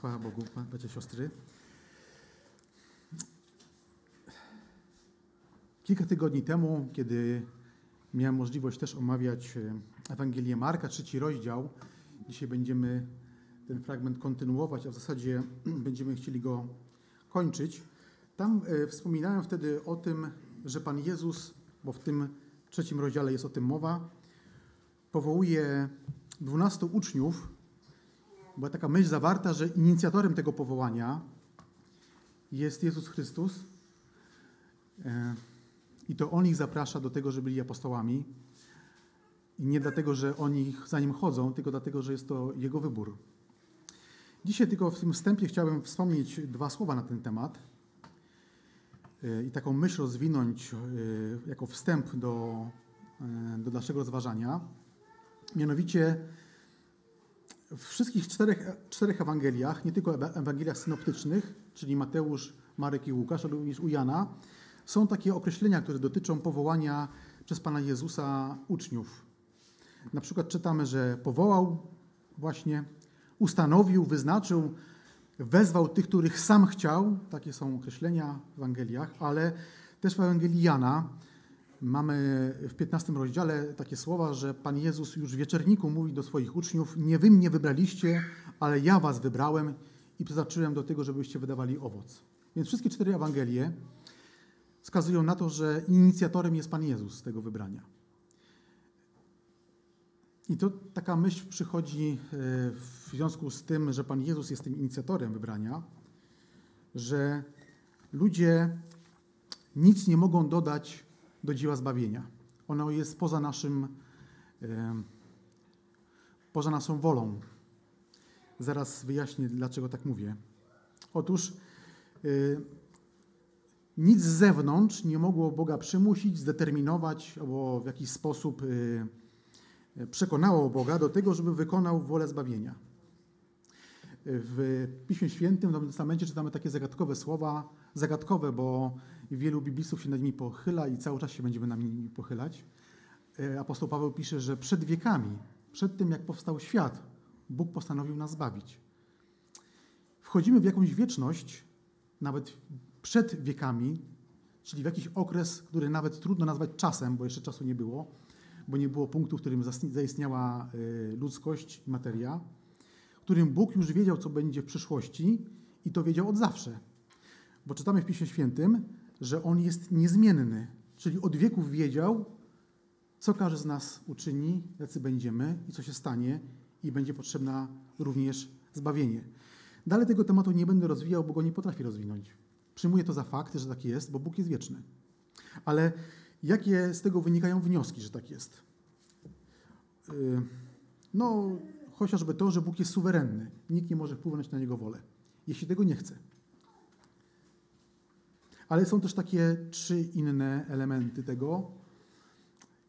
Chwała Bogu, bracia siostry. Kilka tygodni temu, kiedy miałem możliwość też omawiać e, Ewangelię Marka, trzeci rozdział, dzisiaj będziemy ten fragment kontynuować, a w zasadzie będziemy chcieli go kończyć. Tam e, wspominałem wtedy o tym, że Pan Jezus, bo w tym trzecim rozdziale jest o tym mowa, powołuje dwunastu uczniów. Była taka myśl zawarta, że inicjatorem tego powołania jest Jezus Chrystus. E, I to On ich zaprasza do tego, żeby byli apostołami. I nie dlatego, że oni za Nim chodzą, tylko dlatego, że jest to Jego wybór. Dzisiaj tylko w tym wstępie chciałbym wspomnieć dwa słowa na ten temat e, i taką myśl rozwinąć e, jako wstęp do, do naszego rozważania. Mianowicie w wszystkich czterech, czterech Ewangeliach, nie tylko Ewangeliach synoptycznych, czyli Mateusz, Marek i Łukasz, ale również u Jana, są takie określenia, które dotyczą powołania przez Pana Jezusa uczniów. Na przykład czytamy, że powołał właśnie, ustanowił, wyznaczył, wezwał tych, których sam chciał. Takie są określenia w Ewangeliach, ale też w Ewangelii Jana Mamy w 15 rozdziale takie słowa, że Pan Jezus już w wieczerniku mówi do swoich uczniów: Nie wy mnie wybraliście, ale ja was wybrałem i przeznaczyłem do tego, żebyście wydawali owoc. Więc wszystkie cztery Ewangelie wskazują na to, że inicjatorem jest Pan Jezus tego wybrania. I to taka myśl przychodzi e, w związku z tym, że Pan Jezus jest tym inicjatorem wybrania, że ludzie nic nie mogą dodać do dzieła zbawienia. Ono jest poza naszym, poza naszą wolą. Zaraz wyjaśnię, dlaczego tak mówię. Otóż y, nic z zewnątrz nie mogło Boga przymusić, zdeterminować albo w jakiś sposób y, przekonało Boga do tego, żeby wykonał wolę zbawienia. W Piśmie Świętym, w Nowym Testamencie czytamy takie zagadkowe słowa, zagadkowe, bo wielu biblistów się nad nimi pochyla i cały czas się będziemy nad nimi pochylać. E, apostoł Paweł pisze, że przed wiekami, przed tym jak powstał świat, Bóg postanowił nas zbawić. Wchodzimy w jakąś wieczność, nawet przed wiekami, czyli w jakiś okres, który nawet trudno nazwać czasem, bo jeszcze czasu nie było, bo nie było punktu, w którym zaistniała e, ludzkość i materia, w którym Bóg już wiedział, co będzie w przyszłości i to wiedział od zawsze. Bo czytamy w Piśmie Świętym, że On jest niezmienny, czyli od wieków wiedział, co każdy z nas uczyni, jacy będziemy i co się stanie i będzie potrzebna również zbawienie. Dalej tego tematu nie będę rozwijał, bo go nie potrafię rozwinąć. Przyjmuję to za fakt, że tak jest, bo Bóg jest wieczny. Ale jakie z tego wynikają wnioski, że tak jest? Yy, no, chociażby to, że Bóg jest suwerenny. Nikt nie może wpłynąć na Jego wolę, jeśli tego nie chce. Ale są też takie trzy inne elementy tego.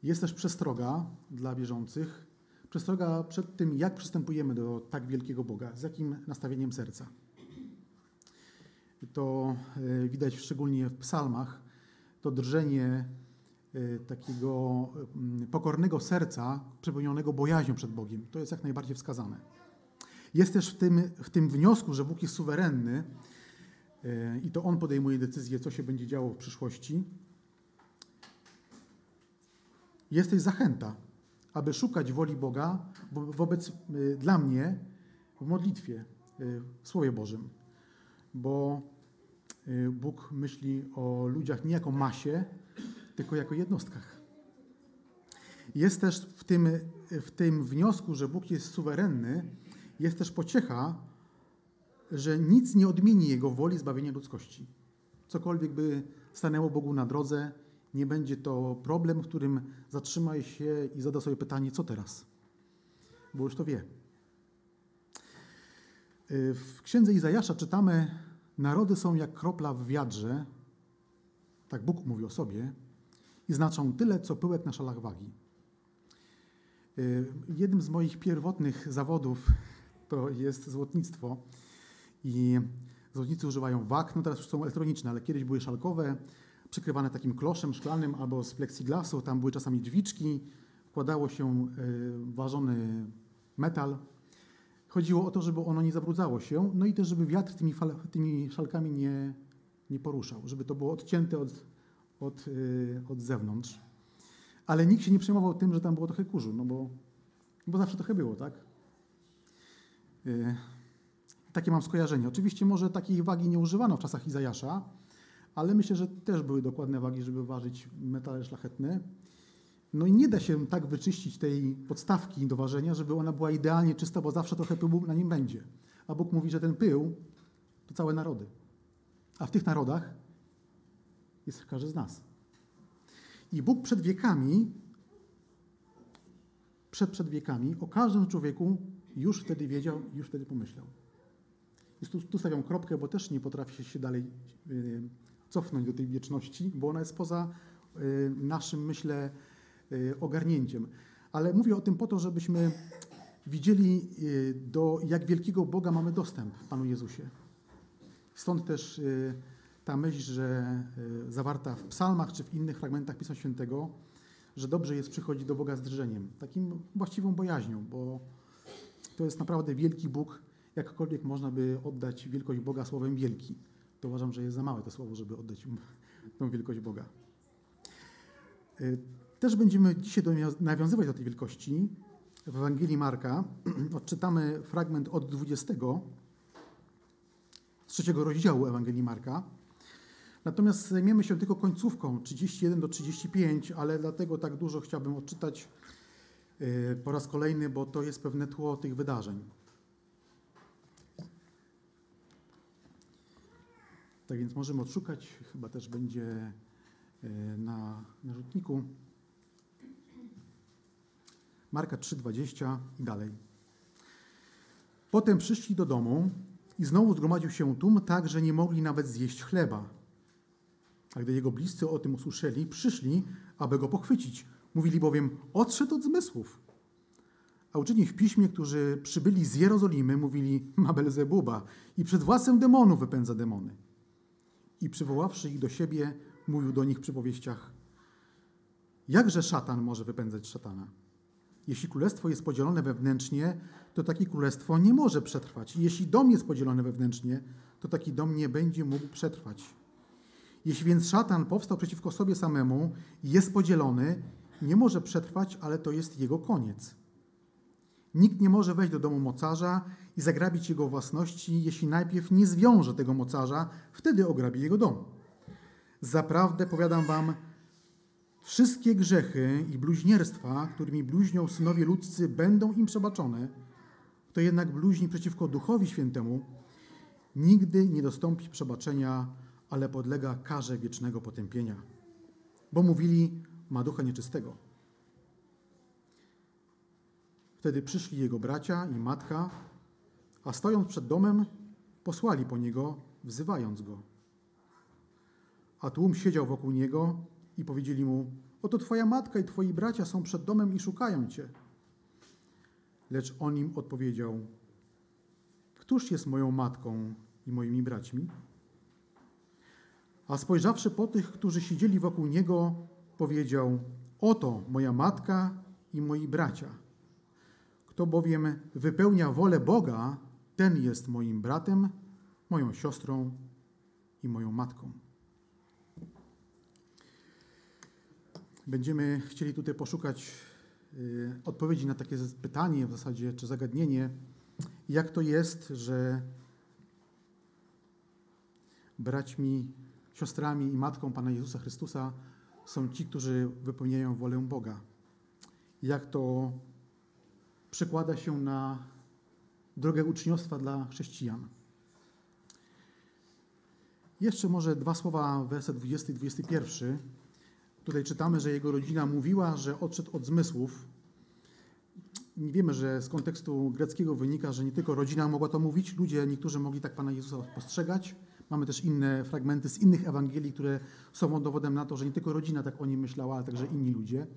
Jest też przestroga dla wierzących. Przestroga przed tym, jak przystępujemy do tak wielkiego Boga, z jakim nastawieniem serca. To e, widać szczególnie w psalmach, to drżenie e, takiego mm, pokornego serca, przepełnionego bojaźnią przed Bogiem. To jest jak najbardziej wskazane. Jest też w tym, w tym wniosku, że Bóg jest suwerenny, i to on podejmuje decyzję, co się będzie działo w przyszłości. Jest też zachęta, aby szukać woli Boga wobec, y, dla mnie w modlitwie, y, w Słowie Bożym. Bo y, Bóg myśli o ludziach nie jako masie, tylko jako jednostkach. Jest też w tym, w tym wniosku, że Bóg jest suwerenny, jest też pociecha, że nic nie odmieni Jego woli zbawienia ludzkości. Cokolwiek by stanęło Bogu na drodze, nie będzie to problem, w którym zatrzyma się i zada sobie pytanie, co teraz? Bo już to wie. W księdze Izajasza czytamy: Narody są jak kropla w wiadrze, tak Bóg mówi o sobie, i znaczą tyle, co pyłek na szalach wagi. Jednym z moich pierwotnych zawodów to jest złotnictwo. I zwodnicy używają wak, no teraz już są elektroniczne, ale kiedyś były szalkowe, przykrywane takim kloszem szklanym albo z plexiglasu. Tam były czasami drzwiczki, wkładało się e, ważony metal, Chodziło o to, żeby ono nie zabrudzało się, no i też, żeby wiatr tymi, fal, tymi szalkami nie, nie poruszał, żeby to było odcięte od, od, yy, od zewnątrz. Ale nikt się nie przejmował tym, że tam było trochę kurzu, no bo, bo zawsze trochę było, tak? Takie mam skojarzenie. Oczywiście może takiej wagi nie używano w czasach Izajasza, ale myślę, że też były dokładne wagi, żeby ważyć metale szlachetne. No i nie da się tak wyczyścić tej podstawki do ważenia, żeby ona była idealnie czysta, bo zawsze trochę pyłu na nim będzie. A Bóg mówi, że ten pył to całe narody. A w tych narodach jest każdy z nas. I Bóg przed wiekami, przed przed wiekami, o każdym człowieku już wtedy wiedział, już wtedy pomyślał. Tu, tu stawiam kropkę, bo też nie potrafię się dalej yy, cofnąć do tej wieczności, bo ona jest poza yy, naszym, myślę, yy, ogarnięciem. Ale mówię o tym po to, żebyśmy widzieli, do jak wielkiego Boga mamy dostęp w Panu Jezusie. Stąd też ta myśl, że zawarta w psalmach czy w innych fragmentach Pisma Świętego, że dobrze jest przychodzić do Boga z drżeniem, takim właściwą bojaźnią, bo to jest naprawdę wielki Bóg, jakkolwiek można by oddać wielkość Boga słowem wielki. To uważam, że jest za małe to słowo, żeby oddać tą wielkość Boga. Y, też będziemy dzisiaj nawiązywać do tej wielkości. W Ewangelii Marka odczytamy fragment od 20 z trzeciego rozdziału Ewangelii Marka. Natomiast zajmiemy się tylko końcówką 31 do 35, ale dlatego tak dużo chciałbym odczytać y, po raz kolejny, bo to jest pewne tło tych wydarzeń. Tak więc możemy odszukać, chyba też będzie e, na, na rzutniku. Marka 3,20 i dalej. Potem przyszli do domu i znowu zgromadził się tłum tak, że nie mogli nawet zjeść chleba. A gdy jego bliscy o tym usłyszeli, przyszli, aby go pochwycić. Mówili bowiem, odszedł od zmysłów. A uczeni w piśmie, którzy przybyli z Jerozolimy, mówili, ma Belzebuba i przed własem demonów wypędza demony i przywoławszy ich do siebie, mówił do nich w przypowieściach: Jakże szatan może wypędzać szatana? Jeśli królestwo jest podzielone wewnętrznie, to takie królestwo nie może przetrwać. Jeśli dom jest podzielony wewnętrznie, to taki dom nie będzie mógł przetrwać. Jeśli więc szatan powstał przeciwko sobie samemu jest podzielony, nie może przetrwać, ale to jest jego koniec. Nikt nie może wejść do domu mocarza i zagrabić jego własności, jeśli najpierw nie zwiąże tego mocarza, wtedy ograbi jego dom. Zaprawdę powiadam wam, wszystkie grzechy i bluźnierstwa, którymi bluźnią synowie ludzcy, będą im przebaczone, to jednak bluźni przeciwko Duchowi Świętemu, nigdy nie dostąpi przebaczenia, ale podlega karze wiecznego potępienia. Bo mówili, ma ducha nieczystego. Wtedy przyszli jego bracia i matka, a stojąc przed domem, posłali po niego, wzywając go. A tłum siedział wokół niego i powiedzieli mu: Oto twoja matka i twoi bracia są przed domem i szukają cię. Lecz on im odpowiedział: Któż jest moją matką i moimi braćmi? A spojrzawszy po tych, którzy siedzieli wokół niego, powiedział: Oto moja matka i moi bracia. Kto bowiem wypełnia wolę Boga, ten jest moim bratem, moją siostrą i moją matką. Będziemy chcieli tutaj poszukać y, odpowiedzi na takie pytanie w zasadzie, czy zagadnienie, jak to jest, że braćmi, siostrami i matką Pana Jezusa Chrystusa są ci, którzy wypełniają wolę Boga. Jak to przekłada się na drogę uczniostwa dla chrześcijan. Jeszcze może dwa słowa, werset 20 i 21. Tutaj czytamy, że jego rodzina mówiła, że odszedł od zmysłów. Nie wiemy, że z kontekstu greckiego wynika, że nie tylko rodzina mogła to mówić, ludzie, niektórzy mogli tak Pana Jezusa postrzegać. Mamy też inne fragmenty z innych Ewangelii, które są dowodem na to, że nie tylko rodzina tak o nim myślała, ale także inni ludzie.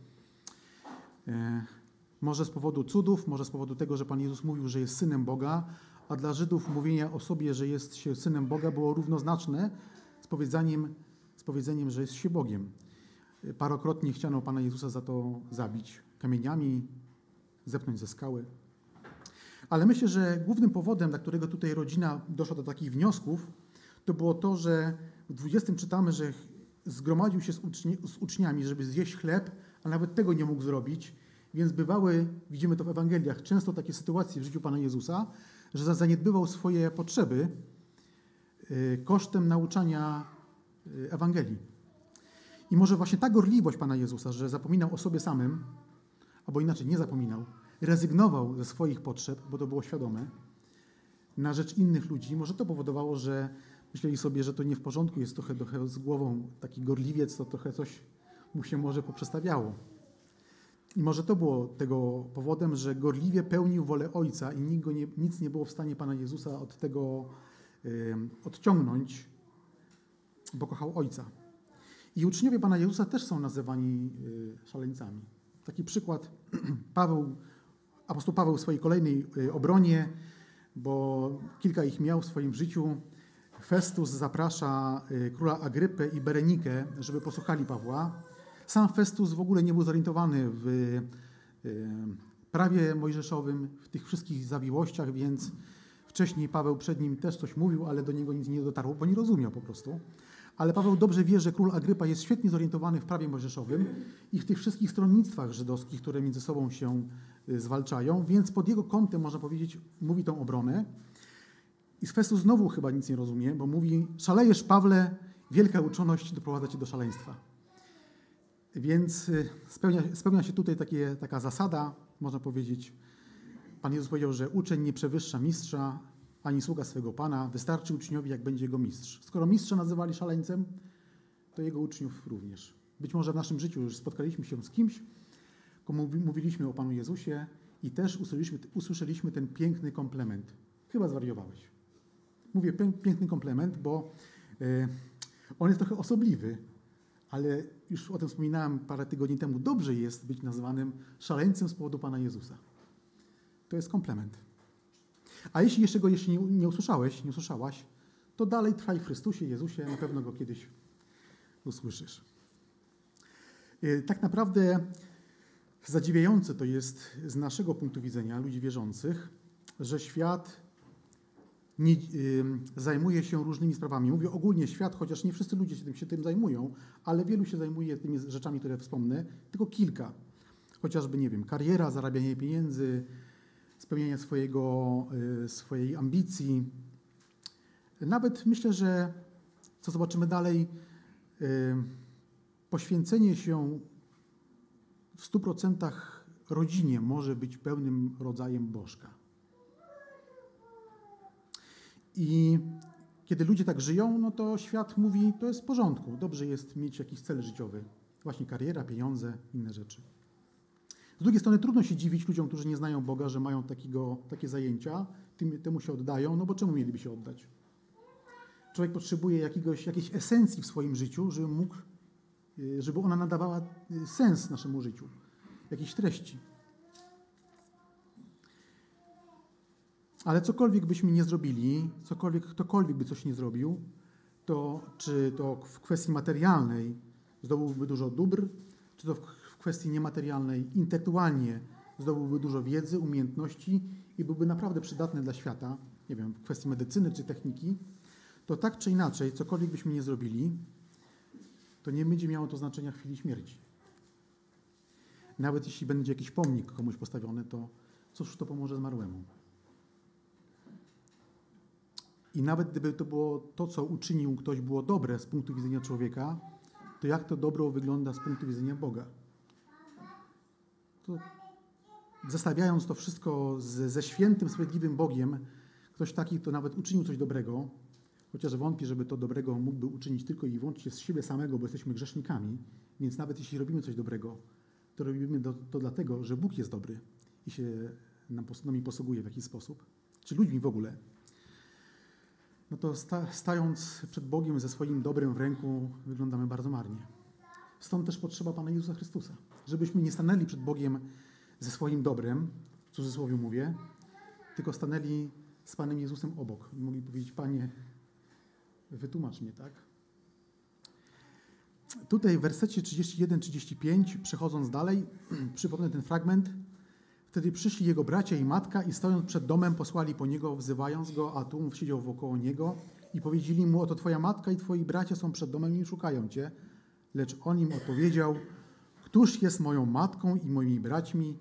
Może z powodu cudów, może z powodu tego, że Pan Jezus mówił, że jest synem Boga, a dla Żydów mówienie o sobie, że jest się synem Boga, było równoznaczne z powiedzeniem, z powiedzeniem że jest się Bogiem. Parokrotnie chciano Pana Jezusa za to zabić kamieniami, zepnąć ze skały. Ale myślę, że głównym powodem, dla którego tutaj rodzina doszła do takich wniosków, to było to, że w 20 czytamy, że zgromadził się z, uczni z uczniami, żeby zjeść chleb, a nawet tego nie mógł zrobić. Więc bywały, widzimy to w Ewangeliach, często takie sytuacje w życiu Pana Jezusa, że zaniedbywał swoje potrzeby y, kosztem nauczania y, Ewangelii. I może właśnie ta gorliwość Pana Jezusa, że zapominał o sobie samym, albo inaczej nie zapominał, rezygnował ze swoich potrzeb, bo to było świadome, na rzecz innych ludzi, może to powodowało, że myśleli sobie, że to nie w porządku, jest trochę, trochę z głową taki gorliwiec, to trochę coś mu się może poprzestawiało. I może to było tego powodem, że gorliwie pełnił wolę Ojca i nikt nie, nic nie było w stanie Pana Jezusa od tego y, odciągnąć, bo kochał Ojca. I uczniowie Pana Jezusa też są nazywani y, szaleńcami. Taki przykład Paweł, apostoł Paweł w swojej kolejnej y, obronie, bo kilka ich miał w swoim życiu. Festus zaprasza y, króla Agrypę i Berenikę, żeby posłuchali Pawła. Sam Festus w ogóle nie był zorientowany w y, prawie mojżeszowym, w tych wszystkich zawiłościach, więc wcześniej Paweł przed nim też coś mówił, ale do niego nic nie dotarło, bo nie rozumiał po prostu. Ale Paweł dobrze wie, że król Agrypa jest świetnie zorientowany w prawie mojżeszowym i w tych wszystkich stronnictwach żydowskich, które między sobą się y, zwalczają, więc pod jego kątem, można powiedzieć, mówi tą obronę. I Festus znowu chyba nic nie rozumie, bo mówi, szalejesz Pawle, wielka uczoność doprowadza cię do szaleństwa. Więc y, spełnia, spełnia się tutaj takie, taka zasada, można powiedzieć. Pan Jezus powiedział, że uczeń nie przewyższa mistrza, ani sługa swego Pana. Wystarczy uczniowi, jak będzie jego mistrz. Skoro mistrza nazywali szaleńcem, to jego uczniów również. Być może w naszym życiu już spotkaliśmy się z kimś, komu mówiliśmy o Panu Jezusie i też usłyszeliśmy, usłyszeliśmy ten piękny komplement. Chyba zwariowałeś. Mówię piękny komplement, bo y, on jest trochę osobliwy, ale już o tym wspominałem parę tygodni temu. Dobrze jest być nazwanym szaleńcem z powodu Pana Jezusa. To jest komplement. A jeśli jeszcze go jeszcze nie, nie usłyszałeś, nie usłyszałaś, to dalej trwaj w Chrystusie, Jezusie, na pewno go kiedyś usłyszysz. Y, tak naprawdę zadziwiające to jest z naszego punktu widzenia, ludzi wierzących, że świat nie, zajmuje się różnymi sprawami. Mówię ogólnie świat, chociaż nie wszyscy ludzie się tym, się tym zajmują, ale wielu się zajmuje tymi rzeczami, które wspomnę, tylko kilka. Chociażby, nie wiem, kariera, zarabianie pieniędzy, spełnienia swojego, y, swojej ambicji. Nawet myślę, że co zobaczymy dalej, y, poświęcenie się w 100% rodzinie może być pełnym rodzajem bożka. I kiedy ludzie tak żyją, no to świat mówi, to jest w porządku, dobrze jest mieć jakiś cel życiowy. Właśnie kariera, pieniądze, inne rzeczy. Z drugiej strony trudno się dziwić ludziom, którzy nie znają Boga, że mają takiego, takie zajęcia, tym, temu się oddają, no bo czemu mieliby się oddać? Człowiek potrzebuje jakiegoś, jakiejś esencji w swoim życiu, żeby mógł, y, żeby ona nadawała y, sens naszemu życiu, jakiejś treści. Ale cokolwiek byśmy nie zrobili, cokolwiek, ktokolwiek by coś nie zrobił, to czy to w kwestii materialnej zdobyłby dużo dóbr, czy to w kwestii niematerialnej, intelektualnie zdobyłby dużo wiedzy, umiejętności i byłby naprawdę przydatny dla świata, nie wiem, w kwestii medycyny czy techniki, to tak czy inaczej, cokolwiek byśmy nie zrobili, to nie będzie miało to znaczenia w chwili śmierci. Nawet jeśli będzie jakiś pomnik komuś postawiony, to cóż to pomoże zmarłemu? I nawet gdyby to było to, co uczynił ktoś, było dobre z punktu widzenia człowieka, to jak to dobro wygląda z punktu widzenia Boga? To zestawiając to wszystko z, ze świętym, sprawiedliwym Bogiem, ktoś taki, kto nawet uczynił coś dobrego, chociaż wątpię, żeby to dobrego mógłby uczynić tylko i wyłącznie z siebie samego, bo jesteśmy grzesznikami, więc nawet jeśli robimy coś dobrego, to robimy to, to dlatego, że Bóg jest dobry i się nam, nami posługuje w jakiś sposób, czy ludźmi w ogóle. No to sta, stając przed Bogiem ze swoim dobrem w ręku, wyglądamy bardzo marnie. Stąd też potrzeba Pana Jezusa Chrystusa żebyśmy nie stanęli przed Bogiem ze swoim dobrem, w cudzysłowie mówię, tylko stanęli z Panem Jezusem obok i mogli powiedzieć, Panie, wytłumacz mnie, tak? Tutaj w wersecie 31-35, przechodząc dalej, przypomnę ten fragment. Wtedy przyszli jego bracia i matka i stojąc przed domem posłali po niego, wzywając go, a tłum siedział wokoło niego i powiedzieli mu, oto twoja matka i twoi bracia są przed domem i szukają cię. Lecz on im odpowiedział, któż jest moją matką i moimi braćmi?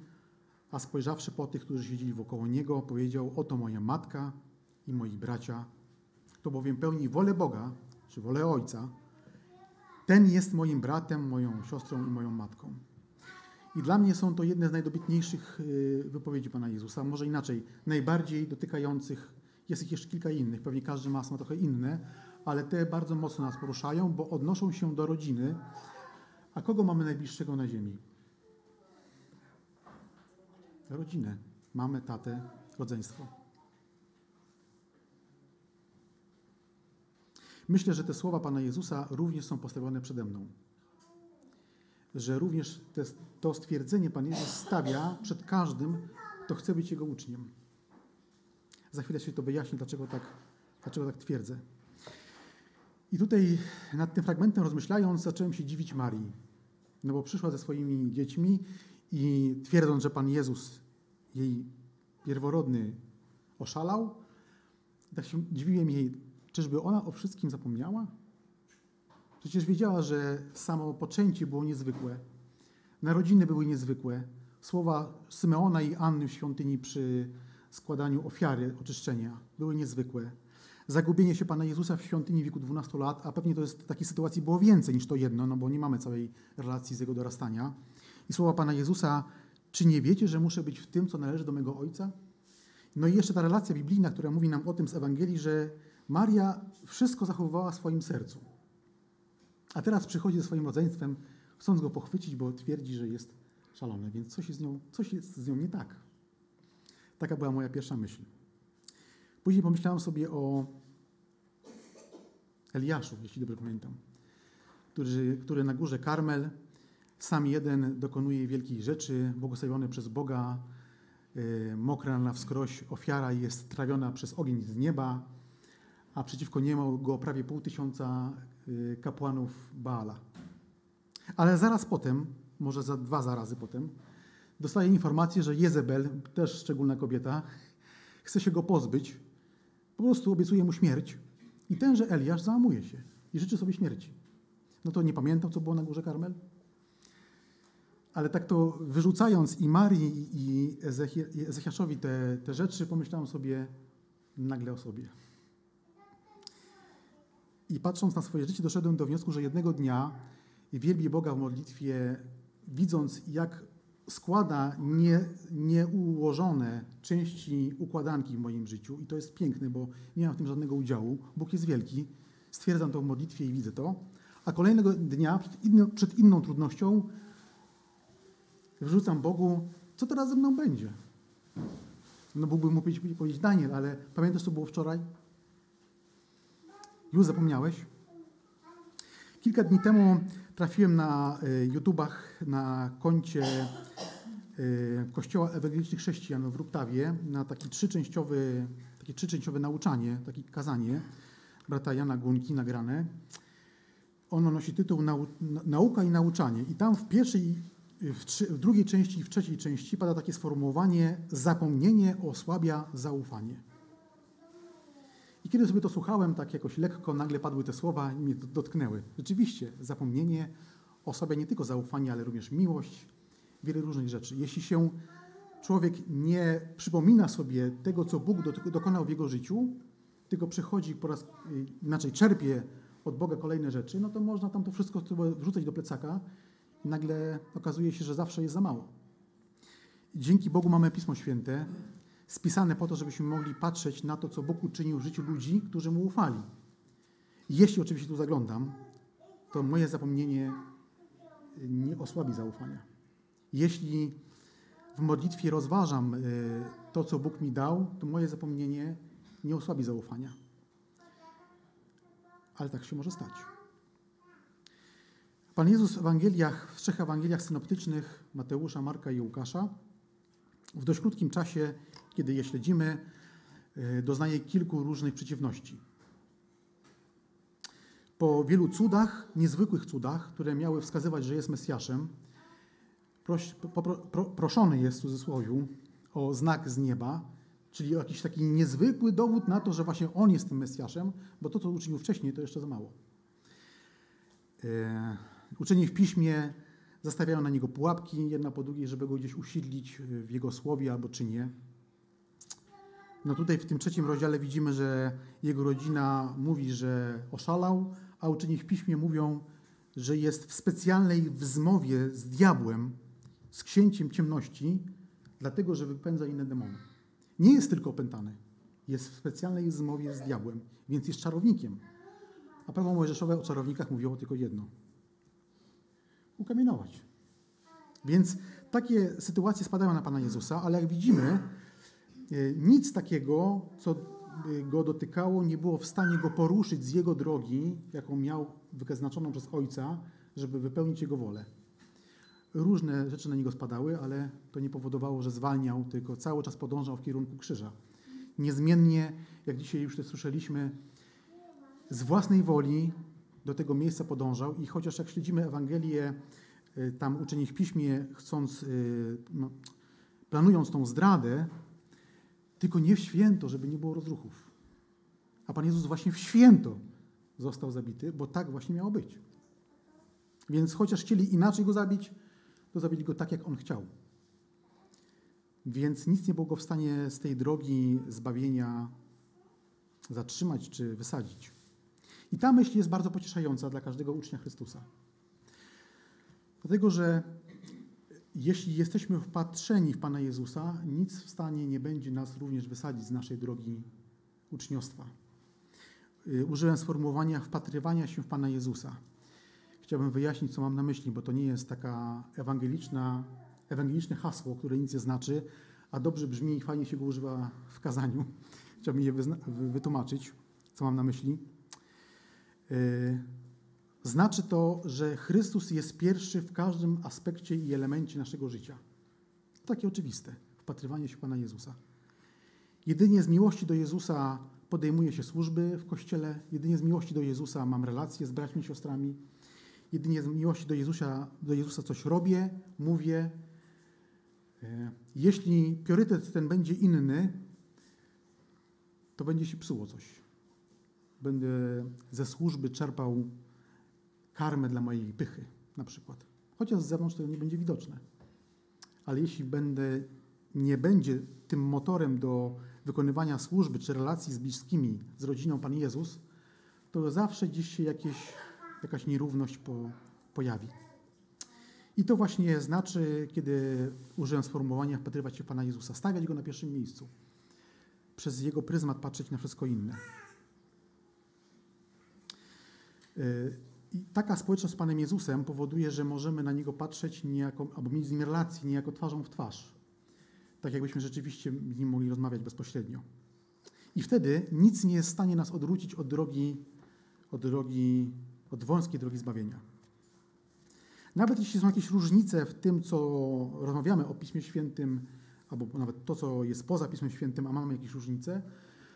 A spojrzawszy po tych, którzy siedzieli wokoło niego, powiedział, oto moja matka i moi bracia. Kto bowiem pełni wolę Boga, czy wolę Ojca, ten jest moim bratem, moją siostrą i moją matką. I dla mnie są to jedne z najdobitniejszych y, wypowiedzi Pana Jezusa, może inaczej, najbardziej dotykających, jest ich jeszcze kilka innych, pewnie każdy ma ma trochę inne, ale te bardzo mocno nas poruszają, bo odnoszą się do rodziny. A kogo mamy najbliższego na ziemi? Rodzinę. Mamy, tatę, rodzeństwo. Myślę, że te słowa Pana Jezusa również są postawione przede mną. Że również te, to stwierdzenie Pan Jezus stawia przed każdym, kto chce być Jego uczniem. Za chwilę się to wyjaśni, dlaczego tak, dlaczego tak twierdzę. I tutaj nad tym fragmentem rozmyślając, zacząłem się dziwić Marii. No bo przyszła ze swoimi dziećmi i twierdząc, że Pan Jezus, jej pierworodny, oszalał, tak się dziwiłem jej, czyżby ona o wszystkim zapomniała? Przecież wiedziała, że samo poczęcie było niezwykłe. Narodziny były niezwykłe. Słowa Symeona i Anny w świątyni przy składaniu ofiary oczyszczenia były niezwykłe zagubienie się Pana Jezusa w świątyni w wieku 12 lat, a pewnie to jest takiej sytuacji było więcej niż to jedno, no bo nie mamy całej relacji z jego dorastania. I słowa Pana Jezusa, czy nie wiecie, że muszę być w tym, co należy do mego Ojca? No i jeszcze ta relacja biblijna, która mówi nam o tym z Ewangelii, że Maria wszystko zachowywała w swoim sercu. A teraz przychodzi ze swoim rodzeństwem, chcąc go pochwycić, bo twierdzi, że jest szalony, więc coś jest z nią, coś jest z nią nie tak. Taka była moja pierwsza myśl. Później pomyślałem sobie o Eliaszu, jeśli dobrze pamiętam, który, który na górze Karmel sam jeden dokonuje wielkiej rzeczy, błogosławiony przez Boga, yy, mokra na wskroś ofiara jest trawiona przez ogień z nieba, a przeciwko niemu go prawie pół tysiąca kapłanów Baala. Ale zaraz potem, może za dwa zarazy potem, dostaje informację, że Jezebel, też szczególna kobieta, chce się go pozbyć po prostu obiecuje mu śmierć i tenże Eliasz załamuje się i życzy sobie śmierci. No to nie pamiętam, co było na górze Karmel? Ale tak to wyrzucając i Marii, i Ezechiaszowi te, te rzeczy, pomyślałem sobie nagle o sobie. I patrząc na swoje życie, doszedłem do wniosku, że jednego dnia wielbi Boga w modlitwie, widząc, jak składa nie, nieułożone części układanki w moim życiu i to jest piękne, bo nie mam w tym żadnego udziału. Bóg jest wielki, stwierdzam to w modlitwie i widzę to. A kolejnego dnia przed, przed inną trudnością wrzucam Bogu, co teraz ze mną będzie? No Bóg by mógł powiedzieć, powiedzieć Daniel, ale pamiętasz, co było wczoraj? Już zapomniałeś? Kilka dni temu trafiłem na y, YouTubach na koncie y, Kościoła Ewangelicznych Chrześcijan w Ruptawie na taki trzyczęściowy, takie trzyczęściowe nauczanie, takie kazanie brata Jana Gunki nagrane. Ono nosi tytuł Nauka i nauczanie. I tam w pierwszej, w, trzy, w drugiej części i w trzeciej części pada takie sformułowanie zapomnienie osłabia zaufanie. Kiedy sobie to słuchałem, tak jakoś lekko, nagle padły te słowa i mnie dotknęły. Rzeczywiście, zapomnienie osłabia nie tylko zaufanie, ale również miłość, wiele różnych rzeczy. Jeśli się człowiek nie przypomina sobie tego, co Bóg dokonał w jego życiu, tylko przychodzi po raz inaczej, czerpie od Boga kolejne rzeczy, no to można tam to wszystko wrzucać do plecaka i nagle okazuje się, że zawsze jest za mało. Dzięki Bogu mamy Pismo Święte, spisane po to, żebyśmy mogli patrzeć na to, co Bóg uczynił w życiu ludzi, którzy Mu ufali. Jeśli oczywiście tu zaglądam, to moje zapomnienie nie osłabi zaufania. Jeśli w modlitwie rozważam y, to, co Bóg mi dał, to moje zapomnienie nie osłabi zaufania. Ale tak się może stać. Pan Jezus w Ewangeliach, w trzech Ewangeliach synoptycznych Mateusza, Marka i Łukasza w dość krótkim czasie kiedy je śledzimy, e, doznaje kilku różnych przeciwności. Po wielu cudach, niezwykłych cudach, które miały wskazywać, że jest Mesjaszem, proś, pro, proszony jest w cudzysłowie o znak z nieba, czyli o jakiś taki niezwykły dowód na to, że właśnie on jest tym Mesjaszem, bo to, co uczynił wcześniej, to jeszcze za mało. E, uczeni w piśmie zastawiają na niego pułapki, jedna po drugiej, żeby go gdzieś usiedlić w jego słowie albo czynie. No tutaj w tym trzecim rozdziale widzimy, że jego rodzina mówi, że oszalał, a uczeni w piśmie mówią, że jest w specjalnej wzmowie z diabłem, z księciem ciemności, dlatego że wypędza inne demony. Nie jest tylko opętany, jest w specjalnej zmowie z diabłem, więc jest czarownikiem. A prawo mojżeszowe o czarownikach mówiło tylko jedno. Ukamienować. Więc takie sytuacje spadają na Pana Jezusa, ale jak widzimy, nic takiego, co go dotykało, nie było w stanie go poruszyć z jego drogi, jaką miał wyznaczoną przez Ojca, żeby wypełnić jego wolę. Różne rzeczy na niego spadały, ale to nie powodowało, że zwalniał, tylko cały czas podążał w kierunku krzyża. Niezmiennie, jak dzisiaj już to słyszeliśmy, z własnej woli do tego miejsca podążał i chociaż jak śledzimy Ewangelię, y, tam uczeni w piśmie, chcąc, y, no, planując tą zdradę, tylko nie w święto, żeby nie było rozruchów. A Pan Jezus właśnie w święto został zabity, bo tak właśnie miało być. Więc chociaż chcieli inaczej go zabić, to zabili go tak, jak on chciał. Więc nic nie było w stanie z tej drogi zbawienia zatrzymać czy wysadzić. I ta myśl jest bardzo pocieszająca dla każdego ucznia Chrystusa. Dlatego, że jeśli jesteśmy wpatrzeni w Pana Jezusa, nic w stanie nie będzie nas również wysadzić z naszej drogi uczniostwa. Y, użyłem sformułowania wpatrywania się w Pana Jezusa. Chciałbym wyjaśnić, co mam na myśli, bo to nie jest taka ewangeliczna, ewangeliczne hasło, które nic nie znaczy, a dobrze brzmi i fajnie się go używa w kazaniu. Chciałbym je wytłumaczyć, co mam na myśli. Y, znaczy to, że Chrystus jest pierwszy w każdym aspekcie i elemencie naszego życia. Takie oczywiste, wpatrywanie się Pana Jezusa. Jedynie z miłości do Jezusa podejmuję się służby w Kościele, jedynie z miłości do Jezusa mam relacje z braćmi i siostrami, jedynie z miłości do Jezusa, do Jezusa coś robię, mówię. E, jeśli priorytet ten będzie inny, to będzie się psuło coś. Będę ze służby czerpał karmę dla mojej pychy, na przykład. Chociaż z zewnątrz to nie będzie widoczne. Ale jeśli będę, nie będzie tym motorem do wykonywania służby czy relacji z bliskimi, z rodziną Pan Jezus, to zawsze gdzieś się jakieś, jakaś nierówność po, pojawi. I to właśnie znaczy, kiedy użyłem sformułowania wpatrywać się Pana Jezusa, stawiać Go na pierwszym miejscu. Przez Jego pryzmat patrzeć na wszystko inne. Y, I taka społeczność z Panem Jezusem powoduje, że możemy na Niego patrzeć niejako, albo mieć z Nim relację niejako twarzą w twarz. Tak jakbyśmy rzeczywiście z Nim mogli rozmawiać bezpośrednio. I wtedy nic nie jest w stanie nas odwrócić od drogi, od drogi, od wąskiej drogi zbawienia. Nawet jeśli są jakieś różnice w tym, co rozmawiamy o Piśmie Świętym, albo nawet to, co jest poza Pismem Świętym, a mamy jakieś różnice,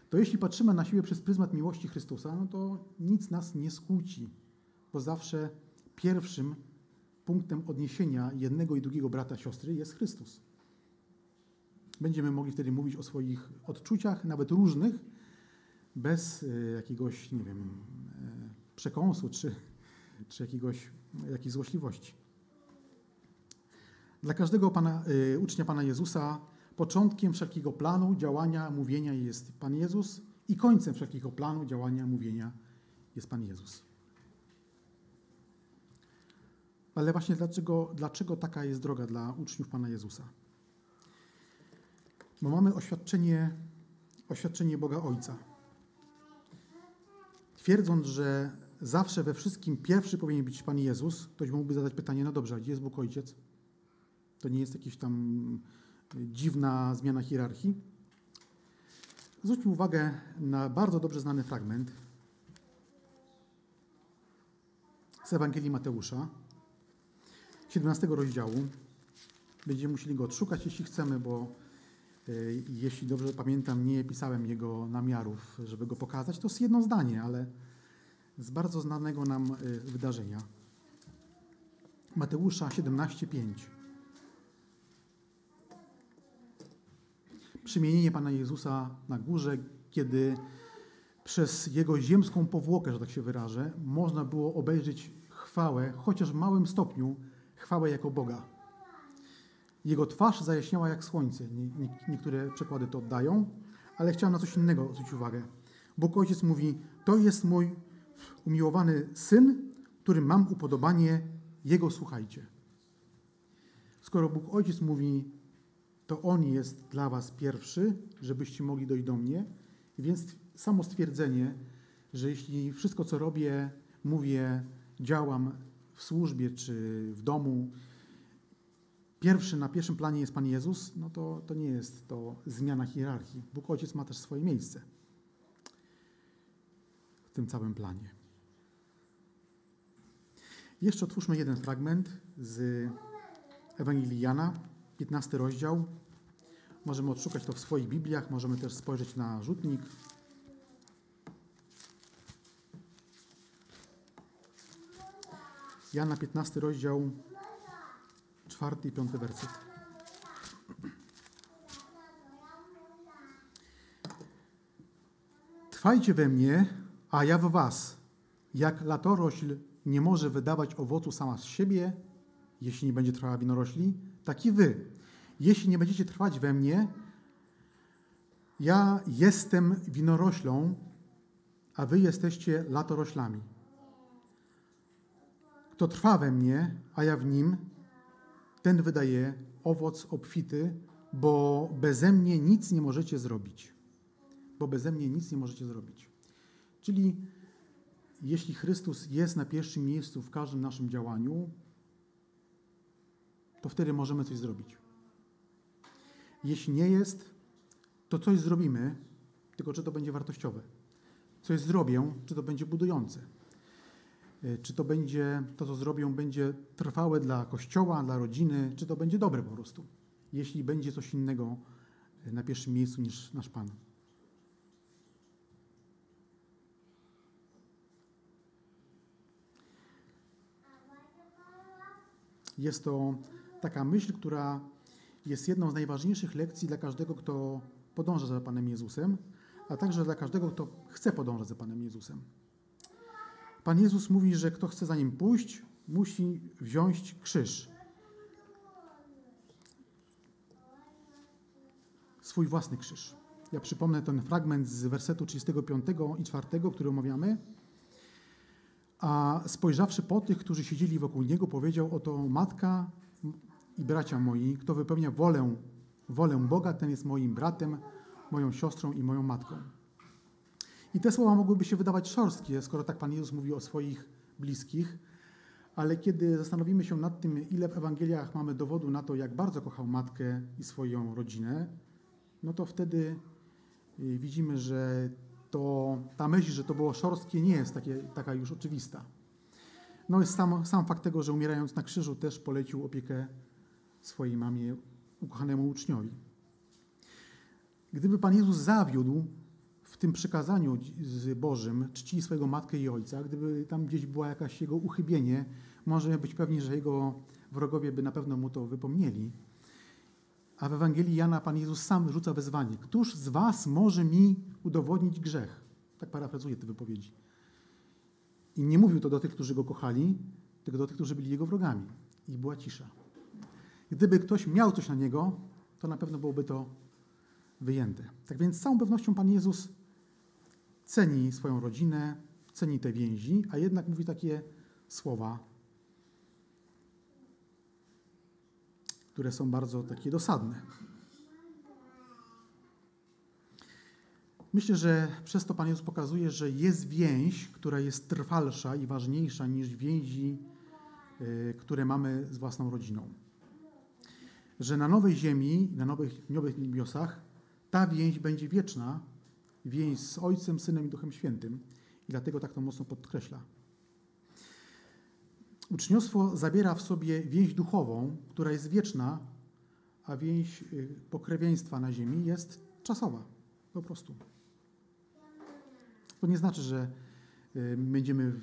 to jeśli patrzymy na siebie przez pryzmat miłości Chrystusa, no to nic nas nie skłóci, bo zawsze pierwszym punktem odniesienia jednego i drugiego brata, siostry jest Chrystus. Będziemy mogli wtedy mówić o swoich odczuciach, nawet różnych, bez e, jakiegoś, nie wiem, e, przekąsu czy, czy jakiegoś, jakiejś złośliwości. Dla każdego pana, y, ucznia Pana Jezusa początkiem wszelkiego planu, działania, mówienia jest Pan Jezus i końcem wszelkiego planu, działania, mówienia jest Pan Jezus. Ale właśnie dlaczego, dlaczego taka jest droga dla uczniów Pana Jezusa? Bo mamy oświadczenie, oświadczenie Boga Ojca. Twierdząc, że zawsze we wszystkim pierwszy powinien być Pan Jezus, ktoś mógłby zadać pytanie, no dobrze, a gdzie jest Bóg Ojciec? To nie jest jakiś tam dziwna zmiana hierarchii. Zwróćmy uwagę na bardzo dobrze znany fragment z Ewangelii Mateusza, 17 rozdziału. Będziemy musieli go odszukać, jeśli chcemy, bo e, jeśli dobrze pamiętam, nie pisałem jego namiarów, żeby go pokazać. To jest jedno zdanie, ale z bardzo znanego nam e, wydarzenia. Mateusza 17:5. przemienienie Pana Jezusa na górze, kiedy przez Jego ziemską powłokę, że tak się wyrażę, można było obejrzeć chwałę, chociaż w małym stopniu, chwałę jako Boga. Jego twarz zajaśniała jak słońce. Niektóre przekłady to oddają, ale chciałem na coś innego zwrócić uwagę. Bóg Ojciec mówi, to jest mój umiłowany Syn, którym mam upodobanie, Jego słuchajcie. Skoro Bóg Ojciec mówi, to On jest dla was pierwszy, żebyście mogli dojść do mnie, więc samo stwierdzenie, że jeśli wszystko, co robię, mówię, działam w służbie czy w domu, pierwszy na pierwszym planie jest Pan Jezus, no to, to nie jest to zmiana hierarchii. Bóg Ojciec ma też swoje miejsce w tym całym planie. Jeszcze otwórzmy jeden fragment z Ewangelii Jana, 15 rozdział. Możemy odszukać to w swoich Bibliach, możemy też spojrzeć na rzutnik. Jana 15 rozdział, 4 i 5 werset. Trwajcie we mnie, a ja w was. Jak latorośl nie może wydawać owocu sama z siebie, jeśli nie będzie trwała winorośli, tak i wy. Jeśli nie będziecie trwać we mnie, ja jestem winoroślą, a wy jesteście latoroślami. Kto trwa we mnie, a ja w nim, ten wydaje owoc obfity, bo beze mnie nic nie możecie zrobić. Bo beze mnie nic nie możecie zrobić. Czyli jeśli Chrystus jest na pierwszym miejscu w każdym naszym działaniu, to wtedy możemy coś zrobić. Jeśli nie jest, to coś zrobimy, tylko czy to będzie wartościowe. Coś zrobię, czy to będzie budujące. E, czy to będzie, to co zrobią, będzie trwałe dla kościoła, dla rodziny, czy to będzie dobre po prostu. Jeśli będzie coś innego e, na pierwszym miejscu niż nasz Pan. Jest to taka myśl, która jest jedną z najważniejszych lekcji dla każdego, kto podąża za Panem Jezusem, a także dla każdego, kto chce podążać za Panem Jezusem. Pan Jezus mówi, że kto chce za nim pójść, musi wziąć krzyż. Swój własny krzyż. Ja przypomnę ten fragment z wersetu 35 i 4, który omawiamy. A spojrzawszy po tych, którzy siedzieli wokół niego, powiedział: Oto matka i bracia moi, kto wypełnia wolę, wolę Boga, ten jest moim bratem, moją siostrą i moją matką. I te słowa mogłyby się wydawać szorstkie, skoro tak Pan Jezus mówi o swoich bliskich, ale kiedy zastanowimy się nad tym, ile w Ewangeliach mamy dowodu na to, jak bardzo kochał matkę i swoją rodzinę, no to wtedy y, widzimy, że to, ta myśl, że to było szorstkie, nie jest takie, taka już oczywista. No jest sam, sam fakt tego, że umierając na krzyżu też polecił opiekę swojej mamie, ukochanemu uczniowi. Gdyby Pan Jezus zawiódł w tym przykazaniu z Bożym czci swojego matkę i ojca, gdyby tam gdzieś była jakaś jego uchybienie, możemy być pewni, że jego wrogowie by na pewno mu to wypomnieli. A w Ewangelii Jana Pan Jezus sam rzuca wezwanie. Któż z was może mi udowodnić grzech? Tak parafrazuję te wypowiedzi. I nie mówił to do tych, którzy go kochali, tylko do tych, którzy byli jego wrogami. I była cisza. Gdyby ktoś miał coś na niego, to na pewno byłoby to wyjęte. Tak więc z całą pewnością Pan Jezus ceni swoją rodzinę, ceni te więzi, a jednak mówi takie słowa, które są bardzo takie dosadne. Myślę, że przez to Pan Jezus pokazuje, że jest więź, która jest trwalsza i ważniejsza niż więzi, y, które mamy z własną rodziną. Że na nowej ziemi, na nowych, nowych niebiosach ta więź będzie wieczna, więź z Ojcem, Synem i Duchem Świętym. I dlatego tak to mocno podkreśla. Uczniostwo zabiera w sobie więź duchową, która jest wieczna, a więź y, pokrewieństwa na ziemi jest czasowa. Po prostu. To nie znaczy, że y, będziemy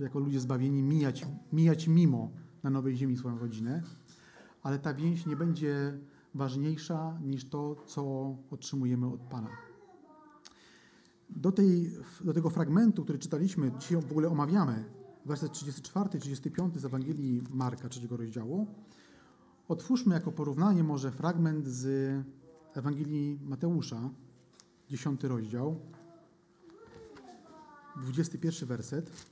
jako ludzie zbawieni mijać, mijać mimo na nowej ziemi swoją rodzinę, ale ta więź nie będzie ważniejsza niż to, co otrzymujemy od Pana. Do, tej, do tego fragmentu, który czytaliśmy, dzisiaj w ogóle omawiamy, werset 34, 35 z Ewangelii Marka, trzeciego rozdziału. Otwórzmy jako porównanie może fragment z Ewangelii Mateusza, 10 rozdział, 21 werset.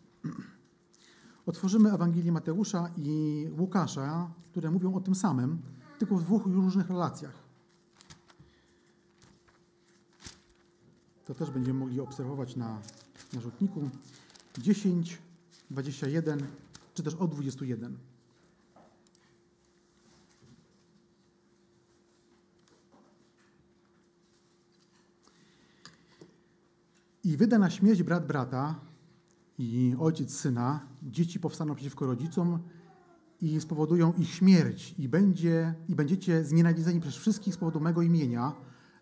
Otworzymy Ewangelię Mateusza i Łukasza, które mówią o tym samym, tylko w dwóch różnych relacjach. To też będziemy mogli obserwować na, na rzutniku. 10, 21, czy też od 21. I wyda na śmierć brat brata i ojciec syna, dzieci powstaną przeciwko rodzicom i spowodują ich śmierć i, będzie, i będziecie znienawidzeni przez wszystkich z powodu mego imienia,